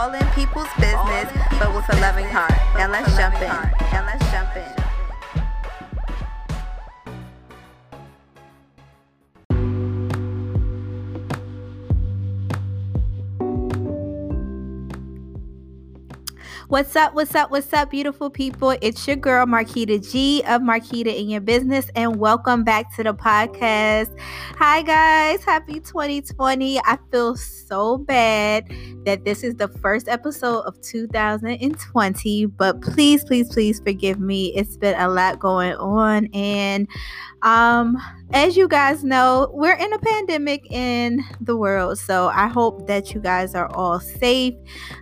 all in people's business, but with a loving heart. Now let's jump in. Now let's jump in. What's up? What's up? What's up, beautiful people? It's your girl, Marquita G of Marquita in Your Business, and welcome back to the podcast. Hi, guys. Happy 2020. I feel so bad that this is the first episode of 2020, but please, please, please forgive me. It's been a lot going on, and um, as you guys know, we're in a pandemic in the world. So I hope that you guys are all safe.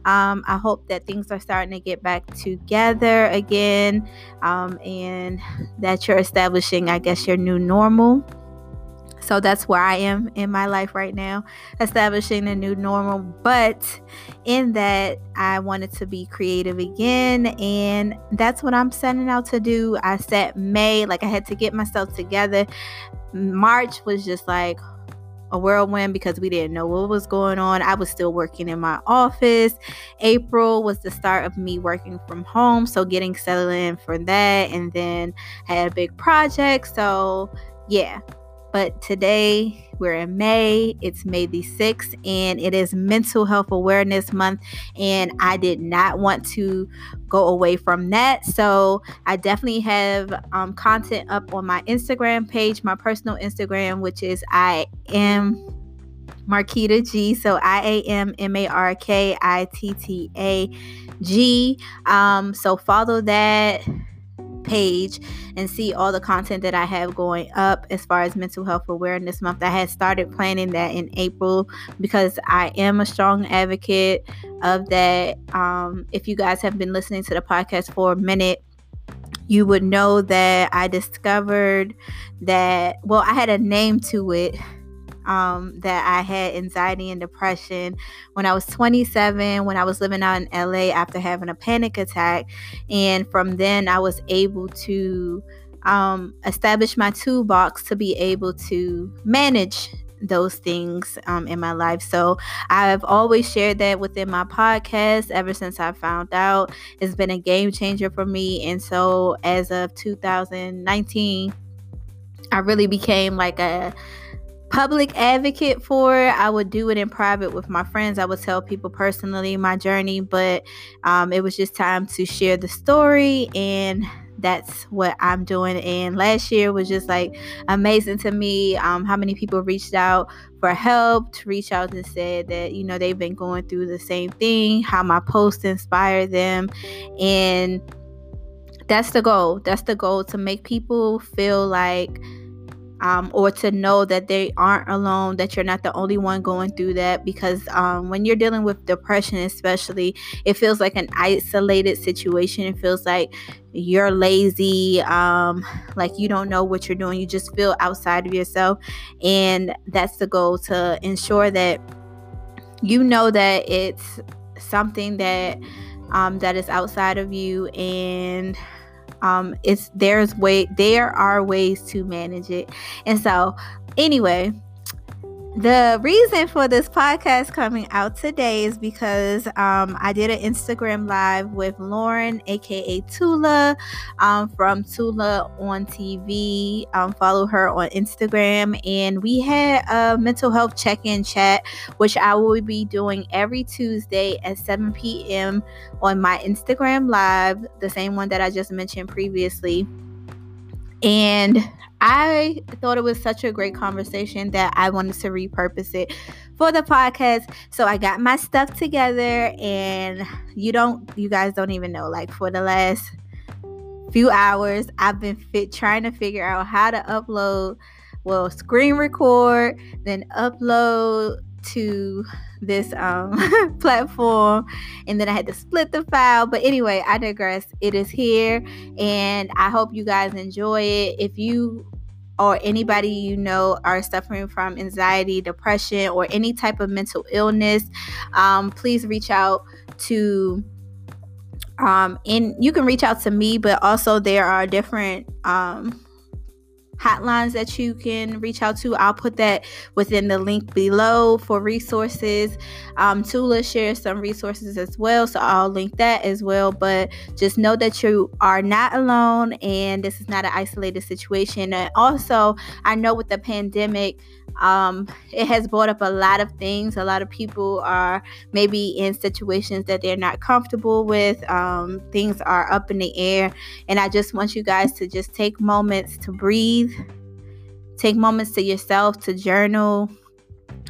Um, I hope that things are starting to get back together again um, and that you're establishing, I guess, your new normal. So that's where I am in my life right now, establishing a new normal. But in that, I wanted to be creative again. And that's what I'm setting out to do. I set May, like I had to get myself together. March was just like, a whirlwind because we didn't know what was going on. I was still working in my office. April was the start of me working from home, so getting settled in for that, and then I had a big project. So yeah, but today we're in May. It's May the 6th, and it is Mental Health Awareness Month. And I did not want to go away from that. So I definitely have um, content up on my Instagram page, my personal Instagram, which is I am Marquita G. So I A M M A R K I T T A G. Um, so follow that page and see all the content that I have going up as far as mental health awareness month. I had started planning that in April because I am a strong advocate of that. Um, if you guys have been listening to the podcast for a minute, you would know that I discovered that, well, I had a name to it um, that I had anxiety and depression when I was 27, when I was living out in LA after having a panic attack. And from then, I was able to um, establish my toolbox to be able to manage those things um, in my life. So I've always shared that within my podcast ever since I found out. It's been a game changer for me. And so as of 2019, I really became like a public advocate for it. I would do it in private with my friends. I would tell people personally my journey, but um, it was just time to share the story and that's what I'm doing. And last year was just like amazing to me. Um, how many people reached out for help, to reach out and said that, you know, they've been going through the same thing, how my post inspired them. And that's the goal. That's the goal to make people feel like um, or to know that they aren't alone, that you're not the only one going through that. Because um, when you're dealing with depression, especially, it feels like an isolated situation. It feels like you're lazy, um, like you don't know what you're doing. You just feel outside of yourself. And that's the goal to ensure that you know that it's something that um, that is outside of you and um it's there's way there are ways to manage it. And so anyway the reason for this podcast coming out today is because um, I did an Instagram live with Lauren, aka Tula, um, from Tula on TV. Um, follow her on Instagram, and we had a mental health check-in chat, which I will be doing every Tuesday at 7 p.m. on my Instagram live, the same one that I just mentioned previously. And I thought it was such a great conversation that I wanted to repurpose it for the podcast. So I got my stuff together and you don't you guys don't even know like for the last few hours I've been fit trying to figure out how to upload well screen record then upload to this um, platform and then I had to split the file. But anyway, I digress. It is here and I hope you guys enjoy it. If you or anybody you know are suffering from anxiety, depression, or any type of mental illness, um, please reach out to um and you can reach out to me but also there are different um hotlines that you can reach out to. I'll put that within the link below for resources. Um, Tula shares some resources as well, so I'll link that as well. But just know that you are not alone and this is not an isolated situation. And also, I know with the pandemic, um, it has brought up a lot of things. A lot of people are maybe in situations that they're not comfortable with. Um, things are up in the air. And I just want you guys to just take moments to breathe, take moments to yourself to journal.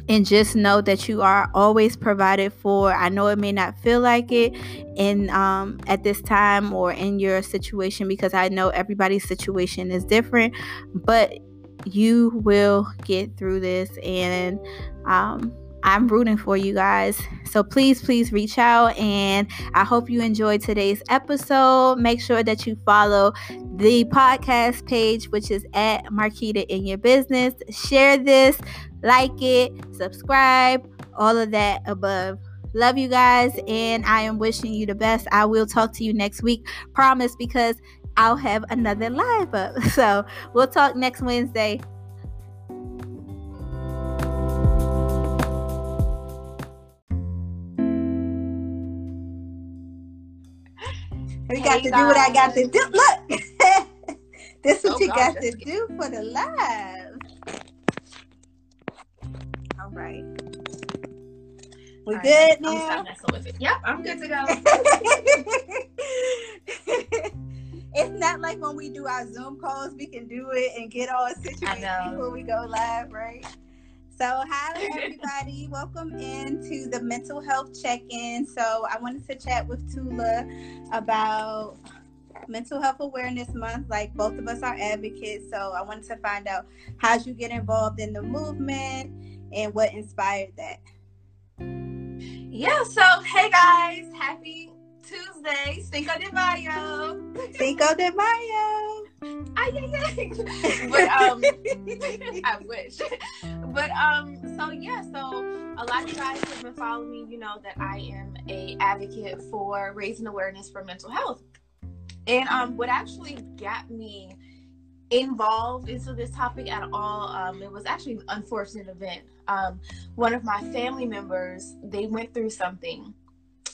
And just know that you are always provided for. I know it may not feel like it in um, at this time or in your situation because I know everybody's situation is different. But you will get through this and um, I'm rooting for you guys. So please, please reach out. And I hope you enjoyed today's episode. Make sure that you follow the podcast page, which is at Marquita in your business. Share this, like it, subscribe, all of that above. Love you guys, and I am wishing you the best. I will talk to you next week, promise, because I'll have another live up. So we'll talk next Wednesday. We got to do what I got to do. Look, this is what oh, you God, got to good. do for the live. All right. We All good right, now? I'm yep, I'm good to go. it's not like when we do our Zoom calls, we can do it and get all situated before we go live, right? So, hi everybody, welcome into the mental health check-in. So, I wanted to chat with Tula about mental health awareness month like both of us are advocates. So i wanted to find out how'd you get involved in the movement and what inspired that? Yeah so hey guys. Happy Tuesday, Cinco de Mayo. Cinco de Mayo. Ay, ay, ay. But um, I wish. But um, so yeah, so a lot of you guys have been following me. You know that I am a advocate for raising awareness for mental health, and um, what actually got me involved into this topic at all. Um, it was actually an unfortunate event. Um, one of my family members, they went through something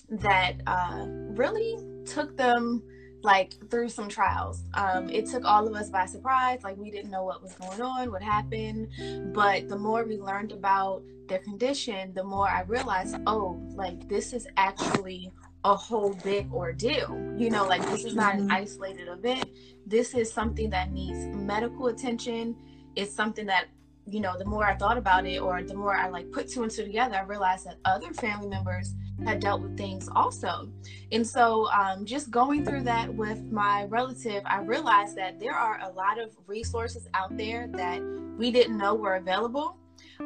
that uh, really took them like through some trials. Um, it took all of us by surprise. Like we didn't know what was going on, what happened. But the more we learned about their condition, the more I realized, oh, like this is actually a whole big ordeal. You know, like this is not an mm-hmm. isolated event. This is something that needs medical attention. It's something that you know, the more I thought about it or the more I like put two and two together, I realized that other family members had dealt with things also. And so, um, just going through that with my relative, I realized that there are a lot of resources out there that we didn't know were available.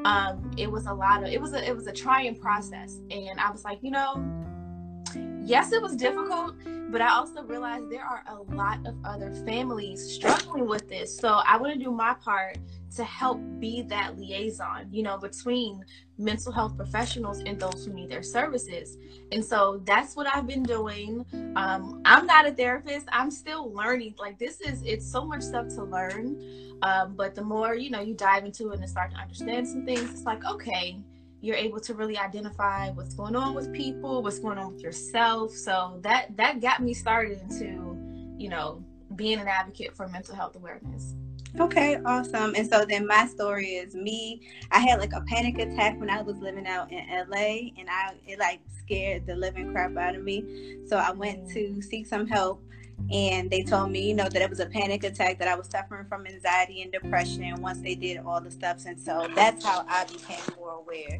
Um, it was a lot of it was a it was a trying process, and I was like, you know, yes, it was difficult, but I also realized there are a lot of other families struggling with this. So I want to do my part to help be that liaison, you know, between mental health professionals and those who need their services. And so that's what I've been doing. Um, I'm not a therapist. I'm still learning. Like this is, it's so much stuff to learn. Um, but the more, you know, you dive into it and start to understand some things, it's like, okay, you're able to really identify what's going on with people, what's going on with yourself. So that, that got me started into, you know, being an advocate for mental health awareness. Okay, awesome. And so then my story is me. I had like a panic attack when I was living out in LA and I it like scared the living crap out of me. So I went to seek some help and they told me, you know, that it was a panic attack, that I was suffering from anxiety and depression once they did all the steps. And so that's how I became more aware.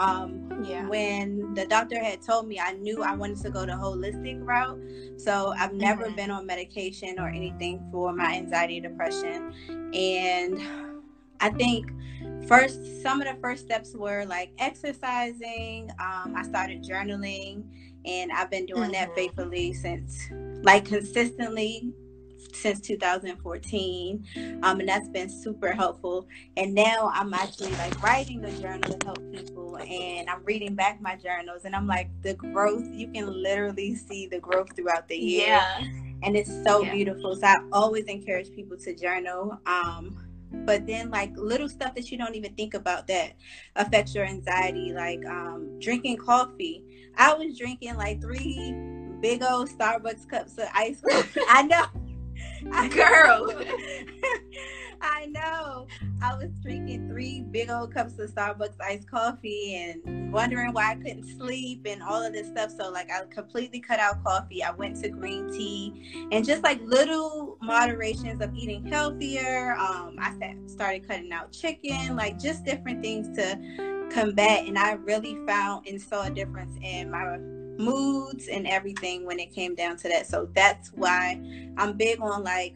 Um, yeah. When the doctor had told me, I knew I wanted to go the holistic route. So I've never mm-hmm. been on medication or anything for my anxiety depression. And I think first, some of the first steps were like exercising. Um, I started journaling, and I've been doing mm-hmm. that faithfully since, like, consistently since 2014 um, and that's been super helpful and now i'm actually like writing a journal to help people and i'm reading back my journals and i'm like the growth you can literally see the growth throughout the year yeah and it's so yeah. beautiful so i always encourage people to journal um, but then like little stuff that you don't even think about that affects your anxiety, like um, drinking coffee. I was drinking like three big old Starbucks cups of ice cream. I know. Girl. I know. I was drinking three big old cups of Starbucks iced coffee and wondering why I couldn't sleep and all of this stuff. So, like, I completely cut out coffee. I went to green tea and just like little moderations of eating healthier. Um, I started cutting out chicken, like, just different things to combat. And I really found and saw a difference in my moods and everything when it came down to that. So, that's why I'm big on like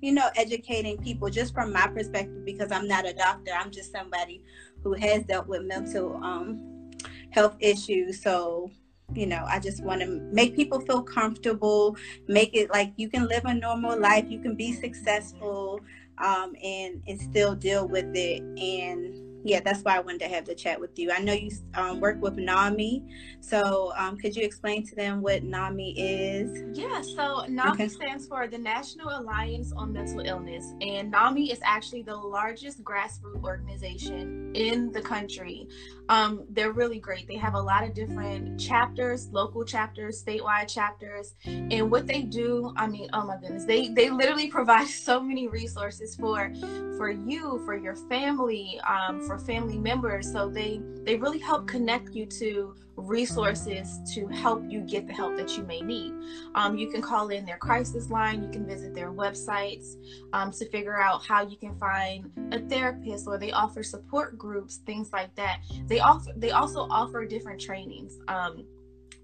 you know, educating people just from my perspective because I'm not a doctor. I'm just somebody who has dealt with mental um, health issues. So, you know, I just want to make people feel comfortable, make it like you can live a normal life, you can be successful, um, and and still deal with it and yeah, that's why I wanted to have the chat with you. I know you um, work with NAMI, so um, could you explain to them what NAMI is? Yeah, so NAMI okay. stands for the National Alliance on Mental Illness, and NAMI is actually the largest grassroots organization in the country. Um, they're really great. They have a lot of different chapters, local chapters, statewide chapters, and what they do, I mean, oh my goodness, they they literally provide so many resources for for you, for your family, um, for family members. So they they really help connect you to resources to help you get the help that you may need. Um, you can call in their crisis line. You can visit their websites um, to figure out how you can find a therapist, or they offer support groups, things like that. They offer they also offer different trainings. Um,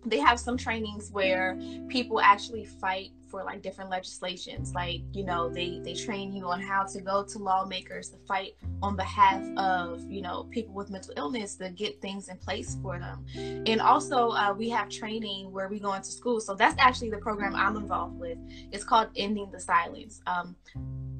they have some trainings where people actually fight for like different legislations like you know they they train you on how to go to lawmakers to fight on behalf of you know people with mental illness to get things in place for them. And also uh, we have training where we go into school. So that's actually the program i'm involved with. It's called ending the silence. Um,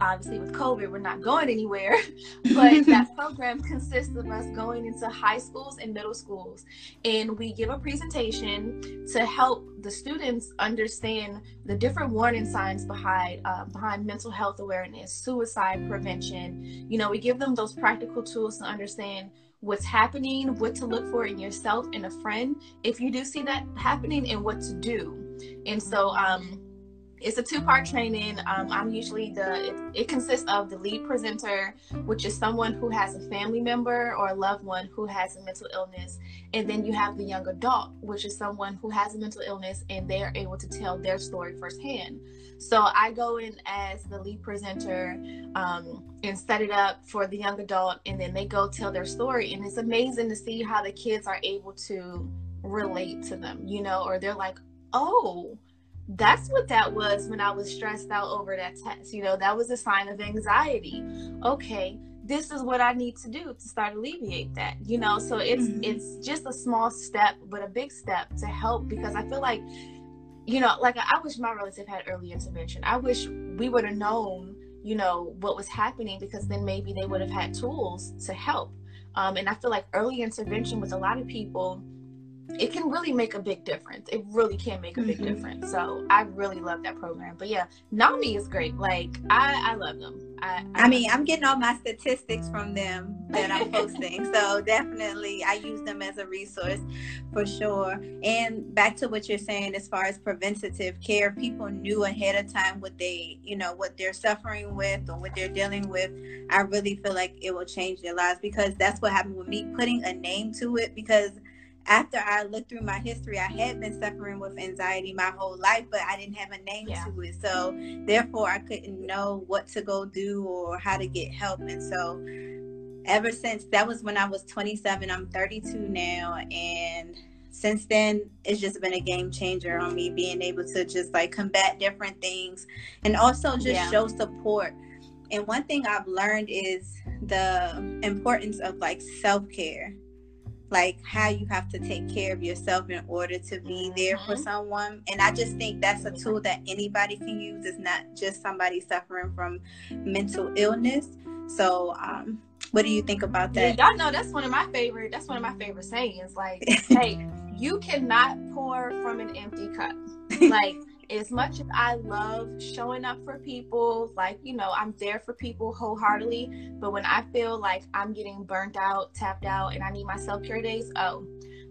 obviously with COVID, we're not going anywhere. but that program consists of us going into high schools and middle schools, and we give a presentation to help the students understand the different warning signs behind uh, behind mental health awareness, suicide prevention. You know, we give them those practical tools to understand what's happening, what to look for in yourself and a friend if you do see that happening, and what to do. And so, um, it's a two-part training. Um, I'm usually the it, it, consists of the lead presenter, which is someone who has a family member or a loved one who has a mental illness, and then you have the young adult, which is someone who has a mental illness and they are able to tell their story firsthand. So I go in as the lead presenter um, and set it up for the young adult, and then they go tell their story, and it's amazing to see how the kids are able to relate to them, you know, or they're like, oh that's what that was when I was stressed out over that test. You know, that was a sign of anxiety. Okay, this is what I need to do to start alleviate that. You know, so it's mm-hmm. it's just a small step, but a big step to help because I feel like, you know, like I wish my relative had early intervention. I wish we would have known, you know, what was happening because then maybe they would have had tools to help. Um, and I feel like early intervention with a lot of people it can really make a big difference. It really can make a big mm-hmm. difference. So I really love that program. But yeah, NAMI is great. Like I, I love them. I, I, I mean, I'm getting all my statistics from them that I'm posting. so definitely I use them as a resource for sure. And back to what you're saying as far as preventative care, people knew ahead of time what they, you know, what they're suffering with or what they're dealing with. I really feel like it will change their lives because that's what happened with me putting a name to it because after I looked through my history, I had been suffering with anxiety my whole life, but I didn't have a name yeah. to it. So therefore, I couldn't know what to go do or how to get help. And so ever since that was when I was 27, I'm 32 now. And since then, it's just been a game changer on me being able to just like combat different things and also just yeah. show support. And one thing I've learned is the importance of like self care like how you have to take care of yourself in order to be there for mm-hmm. someone. And I just think that's a tool that anybody can use. It's not just somebody suffering from mental illness. So, um, what do you think about that? Yeah, y'all know that's one of my favorite. That's one of my favorite sayings. Like, hey, you cannot pour from an empty cup. Like as much as I love showing up for people, like, you know, I'm there for people wholeheartedly. But when I feel like I'm getting burnt out, tapped out, and I need my self care days, oh,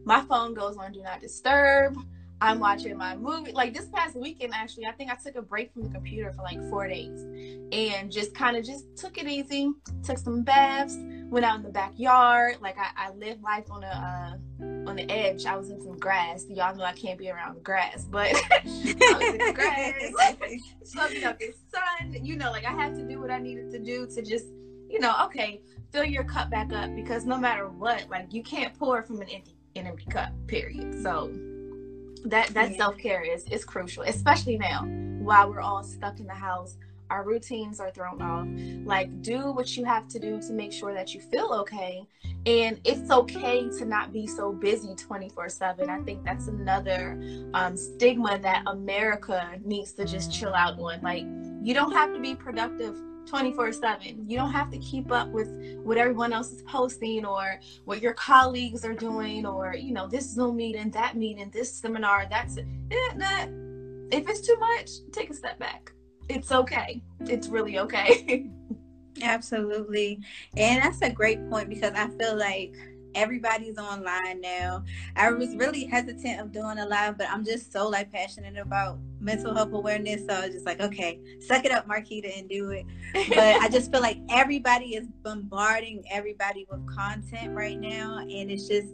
my phone goes on do not disturb. I'm watching my movie. Like this past weekend, actually, I think I took a break from the computer for like four days and just kind of just took it easy, took some baths, went out in the backyard. Like I, I live life on a, uh, on the edge. I was in some grass. Y'all know I can't be around grass, but I was grass, soaking up the sun. You know, like I had to do what I needed to do to just, you know, okay, fill your cup back up because no matter what, like you can't pour from an empty an empty cup. Period. So that that yeah. self care is is crucial, especially now while we're all stuck in the house. Our routines are thrown off. Like, do what you have to do to make sure that you feel okay. And it's okay to not be so busy 24 7. I think that's another um, stigma that America needs to just chill out on. Like, you don't have to be productive 24 7. You don't have to keep up with what everyone else is posting or what your colleagues are doing or, you know, this Zoom meeting, that meeting, this seminar, that's it. If it's too much, take a step back. It's okay. It's really okay. Absolutely. And that's a great point because I feel like everybody's online now. I was mm-hmm. really hesitant of doing a live, but I'm just so like passionate about mental health awareness. So I was just like, okay, suck it up, Marquita, and do it. But I just feel like everybody is bombarding everybody with content right now, and it's just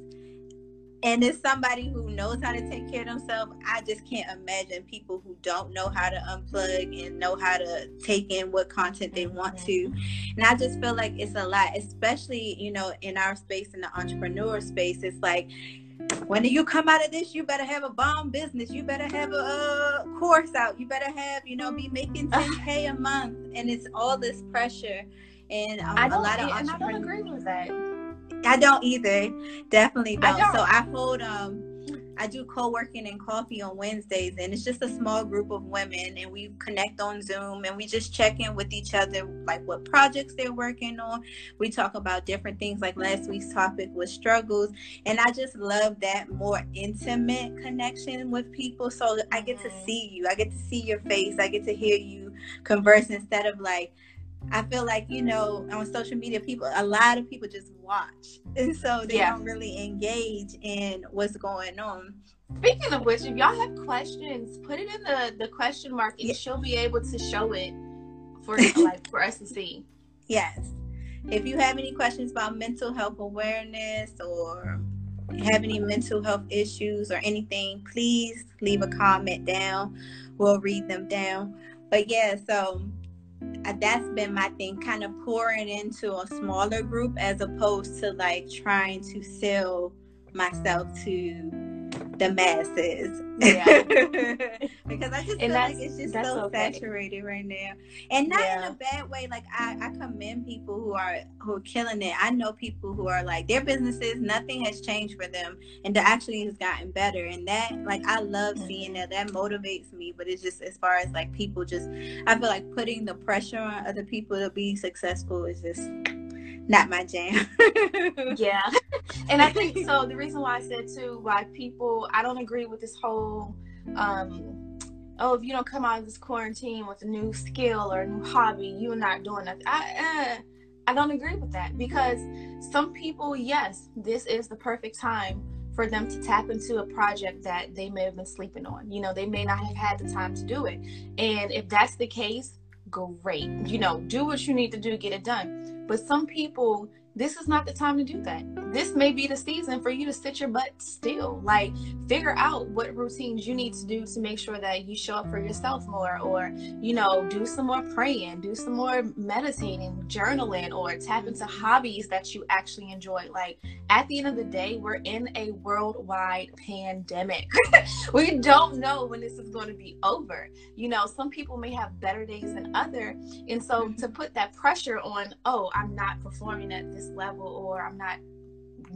and as somebody who knows how to take care of themselves, I just can't imagine people who don't know how to unplug and know how to take in what content they want to. Mm-hmm. And I just feel like it's a lot, especially, you know, in our space, in the entrepreneur space. It's like, when do you come out of this, you better have a bomb business. You better have a uh, course out. You better have, you know, be making 10K a month. And it's all this pressure. And um, a lot of entrepreneurs. I don't agree with that I don't either. Definitely don't. I don't. So I hold um I do co-working and coffee on Wednesdays and it's just a small group of women and we connect on Zoom and we just check in with each other like what projects they're working on. We talk about different things like last week's topic was struggles and I just love that more intimate connection with people so I get to mm-hmm. see you. I get to see your face. I get to hear you converse instead of like I feel like you know on social media, people a lot of people just watch, and so they yeah. don't really engage in what's going on. Speaking of which, if y'all have questions, put it in the the question mark, and yeah. she'll be able to show it for like for us to see. Yes. If you have any questions about mental health awareness or have any mental health issues or anything, please leave a comment down. We'll read them down. But yeah, so Uh, that's been my thing kind of pouring into a smaller group as opposed to like trying to sell myself to the masses. Yeah. because I just feel like it's just so okay. saturated right now. And not yeah. in a bad way. Like I, I commend people who are who are killing it. I know people who are like their businesses, nothing has changed for them and it actually has gotten better. And that like I love mm-hmm. seeing that. That motivates me. But it's just as far as like people just I feel like putting the pressure on other people to be successful is just not my jam. yeah. And I think so the reason why I said too why people I don't agree with this whole um oh if you don't come out of this quarantine with a new skill or a new hobby, you're not doing nothing. I uh, I don't agree with that because some people, yes, this is the perfect time for them to tap into a project that they may have been sleeping on. You know, they may not have had the time to do it. And if that's the case, great. You know, do what you need to do get it done. But some people this is not the time to do that. This may be the season for you to sit your butt still. Like, figure out what routines you need to do to make sure that you show up for yourself more, or, you know, do some more praying, do some more meditating, journaling, or tap into hobbies that you actually enjoy. Like, at the end of the day, we're in a worldwide pandemic. we don't know when this is going to be over. You know, some people may have better days than other. And so mm-hmm. to put that pressure on, oh, I'm not performing at this level or I'm not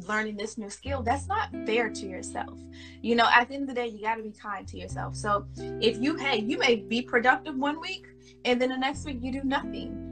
learning this new skill that's not fair to yourself. You know at the end of the day you got to be kind to yourself. So if you hey you may be productive one week and then the next week you do nothing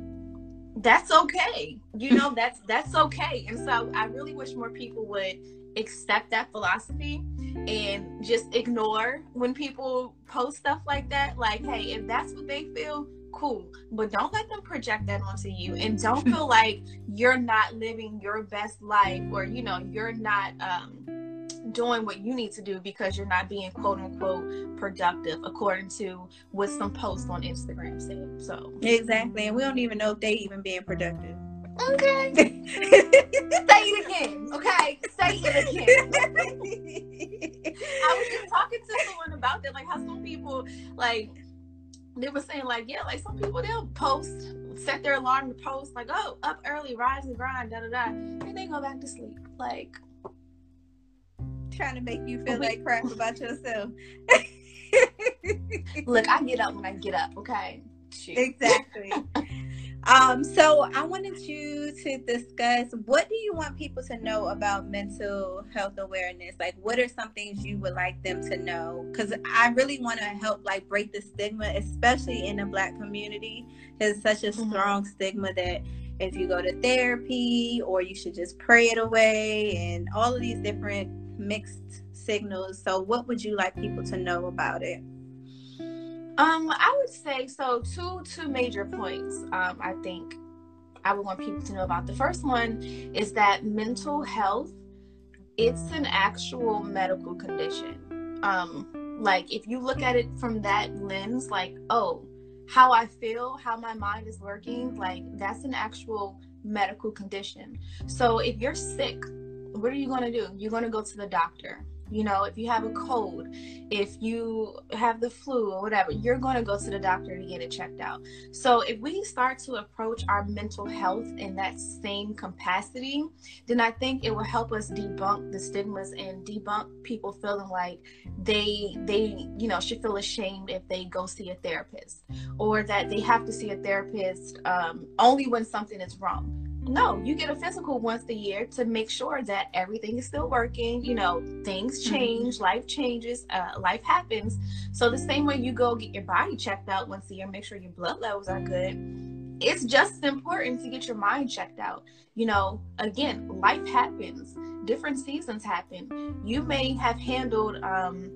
that's okay. You know that's that's okay. And so i really wish more people would accept that philosophy and just ignore when people post stuff like that. Like, hey, if that's what they feel, cool. But don't let them project that onto you and don't feel like you're not living your best life or, you know, you're not um, doing what you need to do because you're not being quote unquote productive according to what some posts on Instagram said. So Exactly. And we don't even know if they even being productive. Okay. Say it again. Okay. Say it again. I was just talking to someone about that, like how some people like they were saying like, yeah, like some people they'll post, set their alarm to post, like, oh, up early, rise and grind, da da da. And they go back to sleep. Like trying to make you feel like crap about yourself. Look, I get up when I get up, okay? Shoot. Exactly. Um, so I wanted you to discuss what do you want people to know about mental health awareness? Like what are some things you would like them to know? Because I really want to help like break the stigma, especially in the black community. There's such a mm-hmm. strong stigma that if you go to therapy or you should just pray it away and all of these different mixed signals. So what would you like people to know about it? Um, I would say so. Two two major points. Um, I think I would want people to know about. The first one is that mental health it's an actual medical condition. Um, like if you look at it from that lens, like oh, how I feel, how my mind is working, like that's an actual medical condition. So if you're sick, what are you going to do? You're going to go to the doctor you know if you have a cold if you have the flu or whatever you're going to go to the doctor to get it checked out. So if we start to approach our mental health in that same capacity then i think it will help us debunk the stigmas and debunk people feeling like they they you know should feel ashamed if they go see a therapist or that they have to see a therapist um, only when something is wrong no, you get a physical once a year to make sure that everything is still working. You know, things mm-hmm. change, life changes, uh, life happens. So, the same way you go get your body checked out once a year, make sure your blood levels are good, it's just as important to get your mind checked out. You know, again, life happens, different seasons happen. You may have handled, um,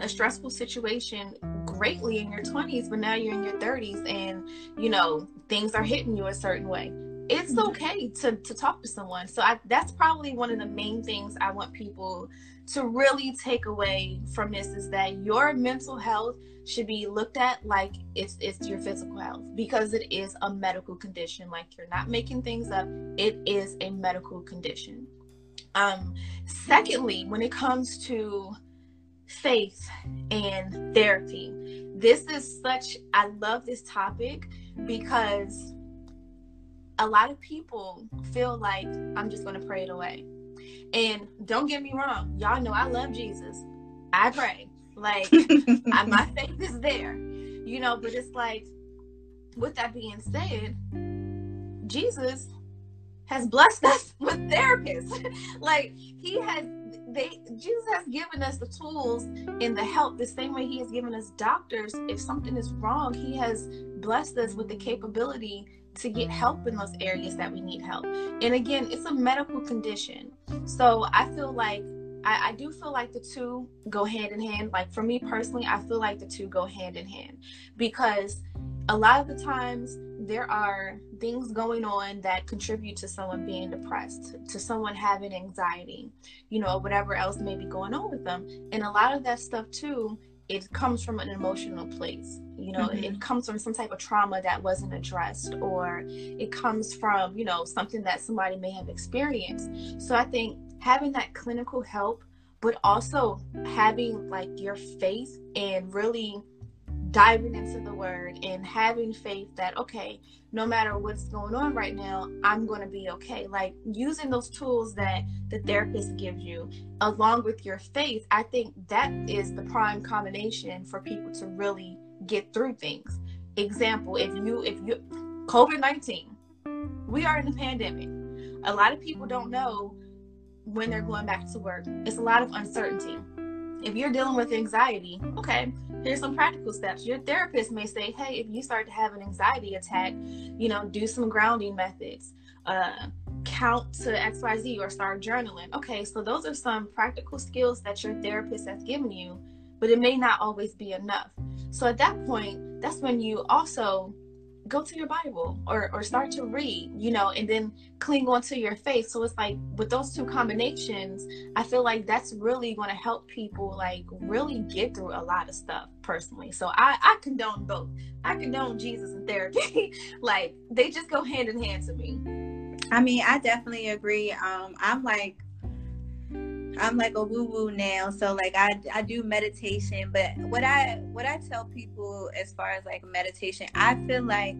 a stressful situation greatly in your 20s but now you're in your 30s and you know things are hitting you a certain way it's mm-hmm. okay to to talk to someone. So I, that's probably one of the main things I want people to really take away from this is that your mental health should be looked at like it's it's your physical health because it is a medical condition. Like you're not making things up. It is a medical condition. Um, secondly, when it comes to faith and therapy, this is such I love this topic because a lot of people feel like I'm just going to pray it away. And don't get me wrong, y'all know I love Jesus. I pray. Like, I, my faith is there, you know, but it's like, with that being said, Jesus has blessed us with therapists. like, he has they Jesus has given us the tools and the help the same way he has given us doctors if something is wrong he has blessed us with the capability to get help in those areas that we need help. And again, it's a medical condition. So I feel like I, I, do feel like the two go hand in hand. Like for me personally, I feel like the two go hand in hand because a lot of the times there are things going on that contribute to someone being depressed, to someone having anxiety, you know, whatever else may be going on with them. And a lot of that stuff too it comes from an emotional place you know mm-hmm. it comes from some type of trauma that wasn't addressed or it comes from you know something that somebody may have experienced so i think having that clinical help but also having like your faith and really diving into the word and having faith that okay no matter what's going on right now i'm going to be okay. Like using those tools that the therapist gives you along with your faith i think that is the prime combination for people to really get through things. Example if you if you covid-19 we are in the pandemic. A lot of people don't know when they're going back to work. It's a lot of uncertainty. If you're dealing with anxiety, okay, here's some practical steps. Your therapist may say, hey, if you start to have an anxiety attack, you know, do some grounding methods. Uh, count to xyz or start journaling okay so those are some practical skills that your therapist has given you but it may not always be enough so at that point that's when you also go to your Bible or, or start to read, you know, and then cling onto your faith. So it's like with those two combinations, I feel like that's really going to help people like really get through a lot of stuff personally. So I, I condone both. I condone Jesus and therapy. like they just go hand in hand to me. I mean, I definitely agree. Um, I'm like I'm like a woo woo now. So like I I do meditation, but what I what I tell people as far as like meditation, I feel like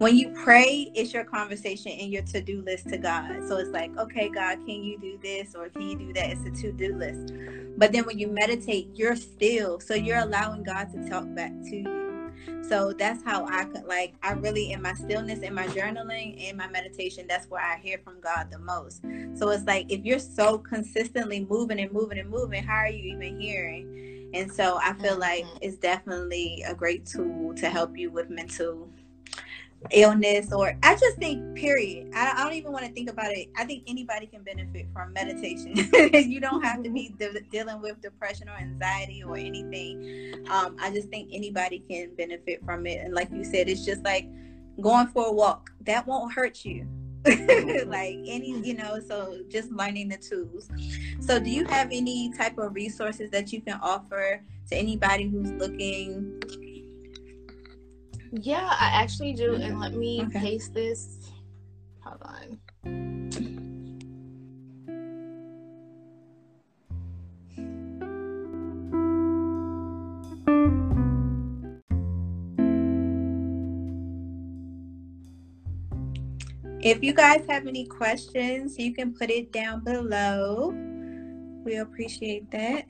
when you pray, it's your conversation and your to do list to God. So it's like, okay, God, can you do this or can you do that? It's a to do list. But then when you meditate, you're still. So you're allowing God to talk back to you. So that's how I could like I really in my stillness, in my journaling, in my meditation, that's where I hear from God the most. So it's like if you're so consistently moving and moving and moving, how are you even hearing? And so I feel like mm-hmm. it's definitely a great tool to help you with mental illness or i just think period. I, I don't even want to think about it. I think anybody can benefit from meditation. You don't have to be de- dealing with depression or anxiety or anything. Um, i just think anybody can benefit from it. And like you said it's just like going for a walk. That won't hurt you. Like any you know so just learning the tools. So do you have any type of resources that you can offer to anybody who's looking yeah, I actually do. And let me okay. paste this. Hold on. If you guys have any questions, you can put it down below. We appreciate that.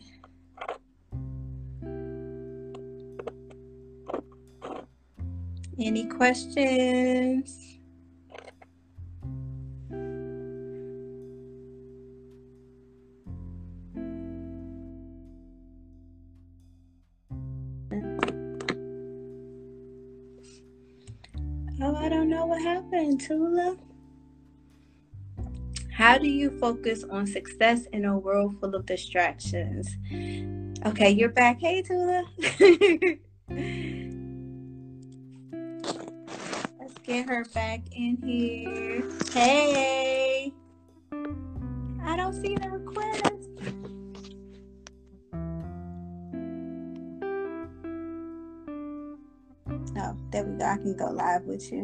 Any questions? Oh, I don't know what happened, Tula. How do you focus on success in a world full of distractions? Okay, you're back. Hey, Tula. get her back in here. Hey. I don't see the request. Oh, there we go. I can go live with you.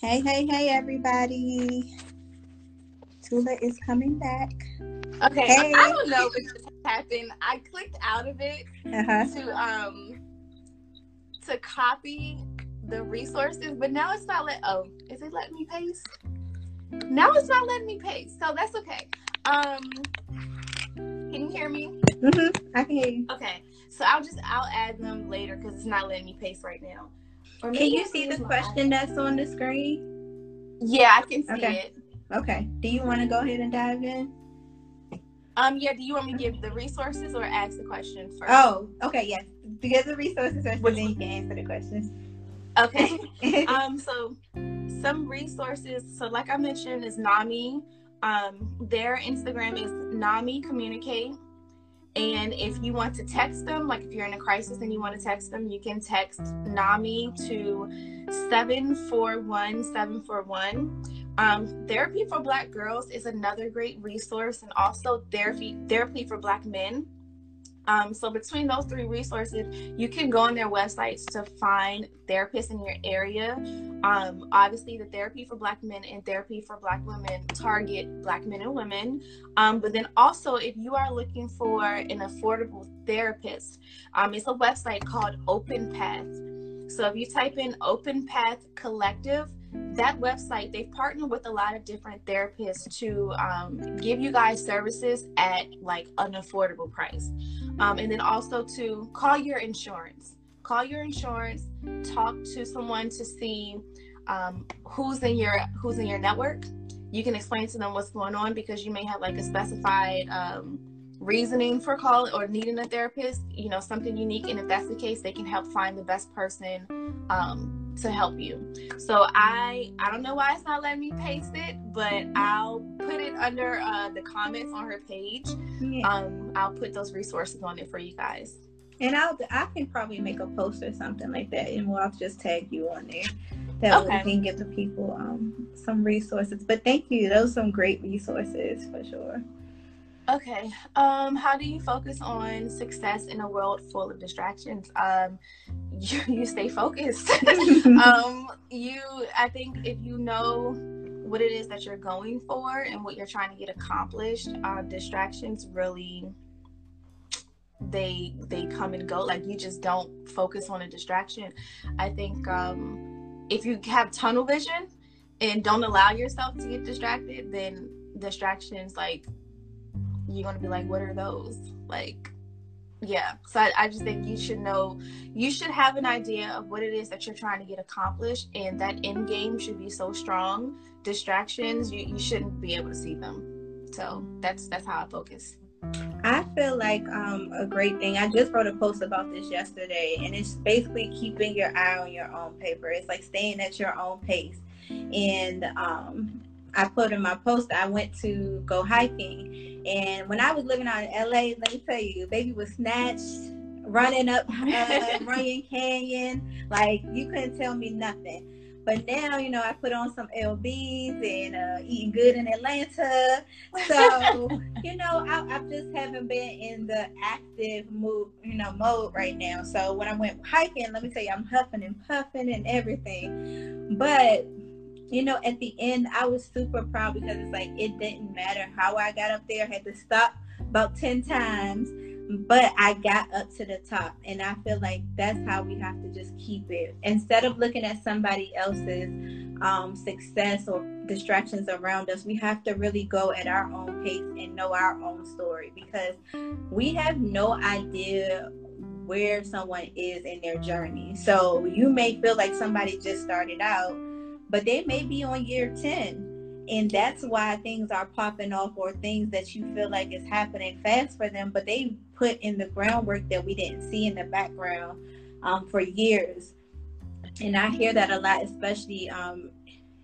Hey, hey, hey, everybody. Tula is coming back. Okay, hey. I, don't know what just happened. I clicked out of it uh-huh. to um to copy the resources, but now it's not let. Oh, is it letting me paste? Now it's not letting me paste, so that's okay. Um, can you hear me? Mm-hmm. I can hear you. Okay, so I'll just I'll add them later because it's not letting me paste right now. can you see the question that's on the screen? Yeah, I can see okay. it. Okay. Do you want to go ahead and dive in? Um, yeah, do you want me to give the resources or ask the question first? Oh, okay, yes. Give the resources first, and then you can answer the questions. Okay. um, so some resources. So like I mentioned, is NAMI. Um, their Instagram is NAMI Communicate. And if you want to text them, like if you're in a crisis and you want to text them, you can text NAMI to 741 741. Um, therapy for Black girls is another great resource, and also therapy therapy for Black men. Um, so between those three resources, you can go on their websites to find therapists in your area. Um, obviously, the therapy for Black men and therapy for Black women target Black men and women. Um, but then also, if you are looking for an affordable therapist, um, it's a website called Open Path. So if you type in Open Path Collective, that website they've partnered with a lot of different therapists to um, give you guys services at like an affordable price. Um, and then also to call your insurance. Call your insurance talk to someone to see um, who's in your who's in your network. You can explain to them what's going on because you may have like a specified um, reasoning for calling or needing a therapist you know something unique. And if that's the case they can help find the best person um, to help you. So I I don't know why it's not letting me paste it, but I'll put it under uh, the comments on her page. Yeah. Um, I'll put those resources on it for you guys. And I'll I can probably make a post or something like that, and we'll just tag you on there. That okay. we can give the people um, some resources. But thank you; those are some great resources for sure. Okay. Um, how do you focus on success in a world full of distractions? Um, you, you stay focused. um, you, I think, if you know what it is that you're going for and what you're trying to get accomplished, uh, distractions really they they come and go. Like you just don't focus on a distraction. I think um, if you have tunnel vision and don't allow yourself to get distracted, then distractions like you're gonna be like, what are those? Like, yeah. So I, I, just think you should know, you should have an idea of what it is that you're trying to get accomplished, and that end game should be so strong. Distractions, you, you shouldn't be able to see them. So that's that's how I focus. I feel like um, a great thing. I just wrote a post about this yesterday, and it's basically keeping your eye on your own paper. It's like staying at your own pace. And um, I put in my post I went to go hiking, and when I was living out in LA, let me tell you, baby was snatched, running up uh, Runyon Canyon, like you couldn't tell me nothing. But now, you know, I put on some LBs and uh, eating good in Atlanta. So, you know, I, I just haven't been in the active mood, you know, mode right now. So when I went hiking, let me tell you, I'm huffing and puffing and everything. But you know, at the end, I was super proud because it's like it didn't matter how I got up there. I had to stop about 10 times, but I got up to the top. And I feel like that's how we have to just keep it. Instead of looking at somebody else's um, success or distractions around us, we have to really go at our own pace and know our own story because we have no idea where someone is in their journey. So you may feel like somebody just started out but they may be on year 10 and that's why things are popping off or things that you feel like is happening fast for them but they put in the groundwork that we didn't see in the background um, for years. And i hear that a lot especially um,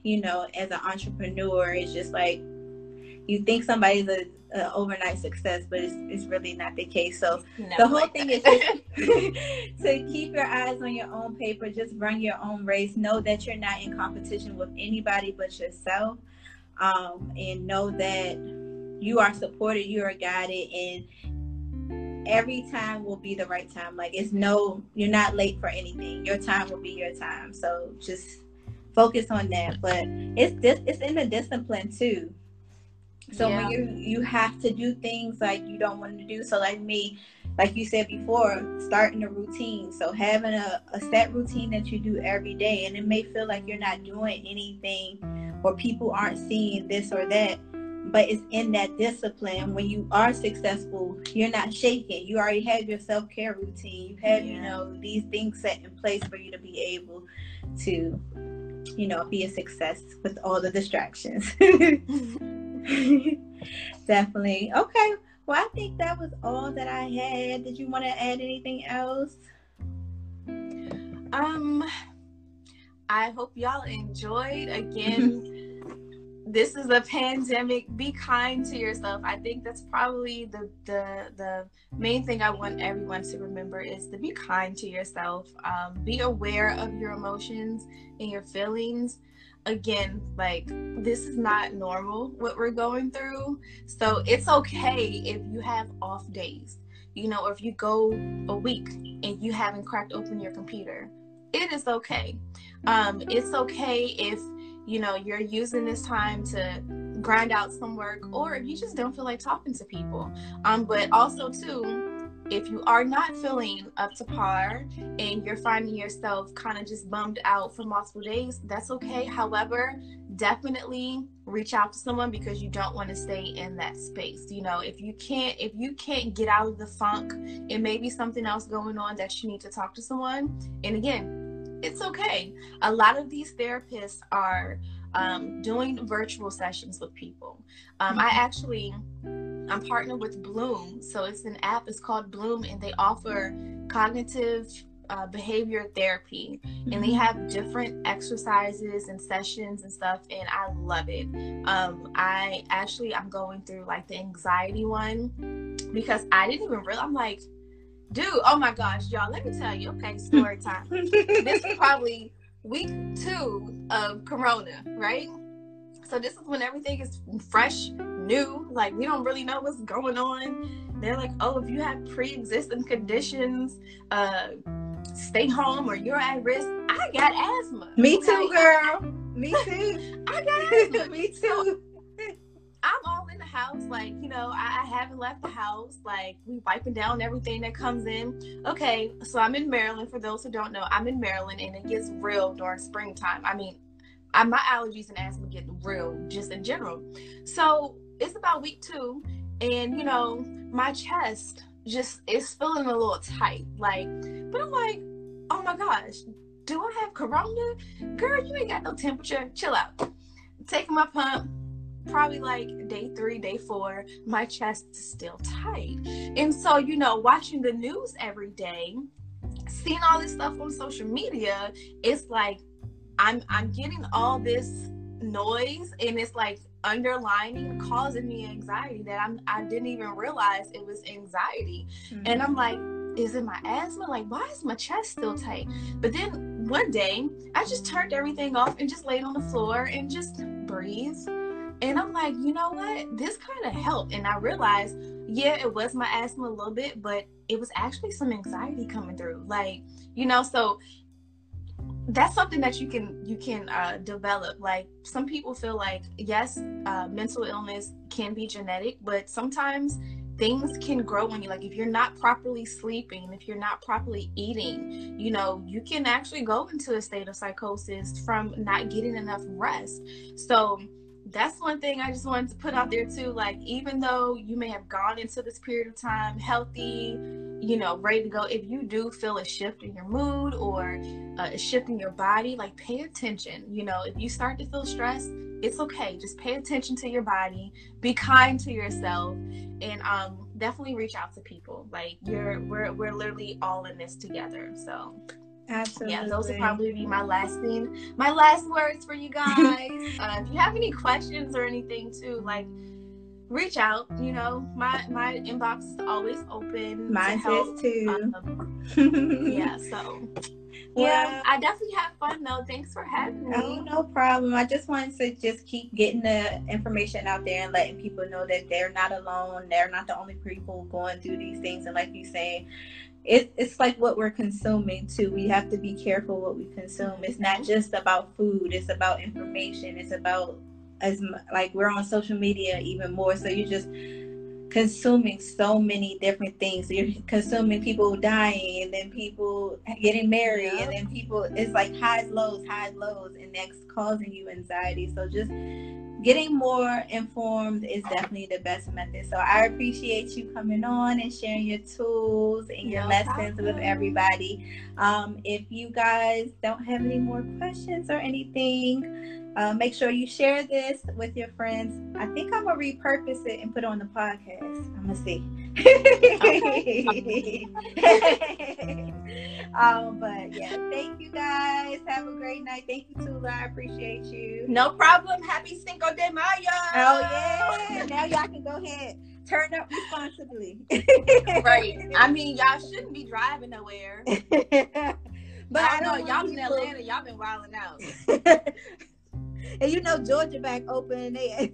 you know as an entrepreneur it's just like you think somebody's a uh, overnight success, but it's, it's really not the case. So Never the whole like thing is to keep your eyes on your own paper, just run your own race. Know that you're not in competition with anybody but yourself, um, and know that you are supported, you are guided, and every time will be the right time. Like it's no, you're not late for anything. Your time will be your time. So just focus on that. But it's this, it's in the discipline too so yeah. when you you have to do things like you don't want to do. So like me, like you said before, starting a routine. So having a, a set routine that you do every day, and it may feel like you're not doing anything, or people aren't seeing this or that. But it's in that discipline. When you are successful, you're not shaking. You already have your self care routine. You have, yeah. you know, these things set in place for you to be able to, you know, be a success with all the distractions. Definitely. Okay. Well, I think that was all that I had. Did you want to add anything else? Um, I hope y'all enjoyed. Again, this is a pandemic. Be kind to yourself. I think that's probably the the the main thing I want everyone to remember is to be kind to yourself. Um, be aware of your emotions and your feelings again, like this is not normal what we're going through. So it's okay if you have off days, you know, or if you go a week and you haven't cracked open your computer. It is okay. Um, it's okay if you know you're using this time to grind out some work or if you just don't feel like talking to people. Um, but also too if you are not feeling up to par and you're finding yourself kind of just bummed out for multiple days, that's okay. However, definitely reach out to someone because you don't want to stay in that space. You know, if you can't if you can't get out of the funk, it may be something else going on that you need to talk to someone. And again, it's okay. A lot of these therapists are um, doing virtual sessions with people. Um, I actually I'm partnered with Bloom. So it's an app, it's called Bloom, and they offer cognitive uh, behavior therapy, mm-hmm. and they mm-hmm. have different exercises and sessions and stuff, and I love it. Um, I actually I'm going through like the anxiety one because I didn't even realize. I'm like, dude, oh my gosh, y'all, let me tell you. Okay, story time. this is probably week two of Corona, right? So this is when everything is fresh, new. Like we don't really know what's going on. They're like, oh, if you have pre-existing conditions, uh, stay home or you're at risk. I got asthma. Me okay? too, girl. Me too. I got asthma. Me too. I'm all house, like you know, I, I, haven't left the house. Like we wiping down everything that comes in. Okay, so I'm in Maryland. For those who don't know, I'm in Maryland, and it gets real during springtime. I mean, I, my allergies and asthma get real just in general. So it's about week two, and you know, my chest just is feeling a little tight. Like, but I'm like, oh my gosh, do I have corona? Girl, you ain't got no temperature. Chill out. Taking my pump, probably like day three, day four, my chest is still tight. And so, you know, watching the news every day, seeing all this stuff on social media, it's like I'm I'm getting all this noise and it's like underlining causing me anxiety that I'm I didn't even realize it was anxiety. Mm-hmm. And I'm like, is it my asthma? Like, why is my chest still tight? But then one day I just turned everything off and just laid on the floor and just breathe. And I'm like, you know what? This kind of helped. And I realized, yeah, it was my asthma a little bit, but it was actually some anxiety coming through. Like, you know, so that's something that you can you can uh, develop like some people feel like yes uh, mental illness can be genetic but sometimes things can grow when you like if you're not properly sleeping if you're not properly eating you know you can actually go into a state of psychosis from not getting enough rest so that's one thing I just wanted to put out there too. Like, even though you may have gone into this period of time healthy, you know, ready to go, if you do feel a shift in your mood or uh, a shift in your body, like, pay attention. You know, if you start to feel stressed, it's okay. Just pay attention to your body, be kind to yourself, and um, definitely reach out to people. Like, you're, we're, we're literally all in this together. So, Absolutely. Yeah, those would probably be my last thing, my last words for you guys. uh, if you have any questions or anything too, like reach out. You know, my my inbox is always open. Mine to is too. Um, yeah, so yeah, I definitely have fun though. Thanks for having me. Oh, no problem. I just wanted to just keep getting the information out there and letting people know that they're not alone. They're not the only people going through these things. And like you say, it, it's like what we're consuming too. We have to be careful what we consume. It's not mm-hmm. just about food. It's about information. It's about as like we're on social media even more. So you're just consuming so many different things. You're consuming people dying and then people getting married and then people it's like highs, lows, highs, lows, and that's causing you anxiety. So just getting more informed is definitely the best method. So I appreciate you coming on and sharing your tools and your no lessons problem. with everybody. Um, if you guys don't have any more questions or anything, uh, make sure you share this with your friends. I think I'm gonna repurpose it and put it on the podcast. I'm gonna see. um, but yeah, thank you guys. Have a great night. Thank you, Tula. I appreciate you. No problem. Happy Cinco de Mayo. Oh yeah. now y'all can go ahead. Turn up responsibly. right. I mean, y'all shouldn't be driving nowhere. but I, I know y'all in Atlanta, y'all been wilding out. And you know Georgia back open. They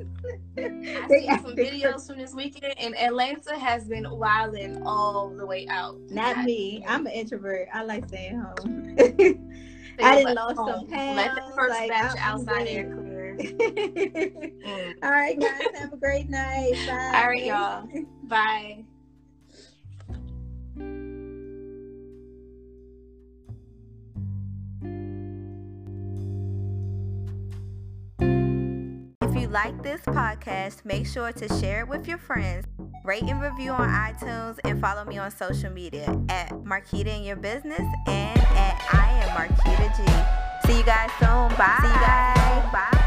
I see some videos from this weekend, and Atlanta has been wilding all the way out. Not me. I'm an introvert. I like staying home. I didn't lost some pounds. Let the first like, batch outside air clear. mm. All right, guys. Have a great night. Bye. All right, y'all. Bye. Like this podcast, make sure to share it with your friends, rate and review on iTunes, and follow me on social media at Marquita in Your Business and at I am Marquita G. See you guys soon. Bye. See you guys. Bye.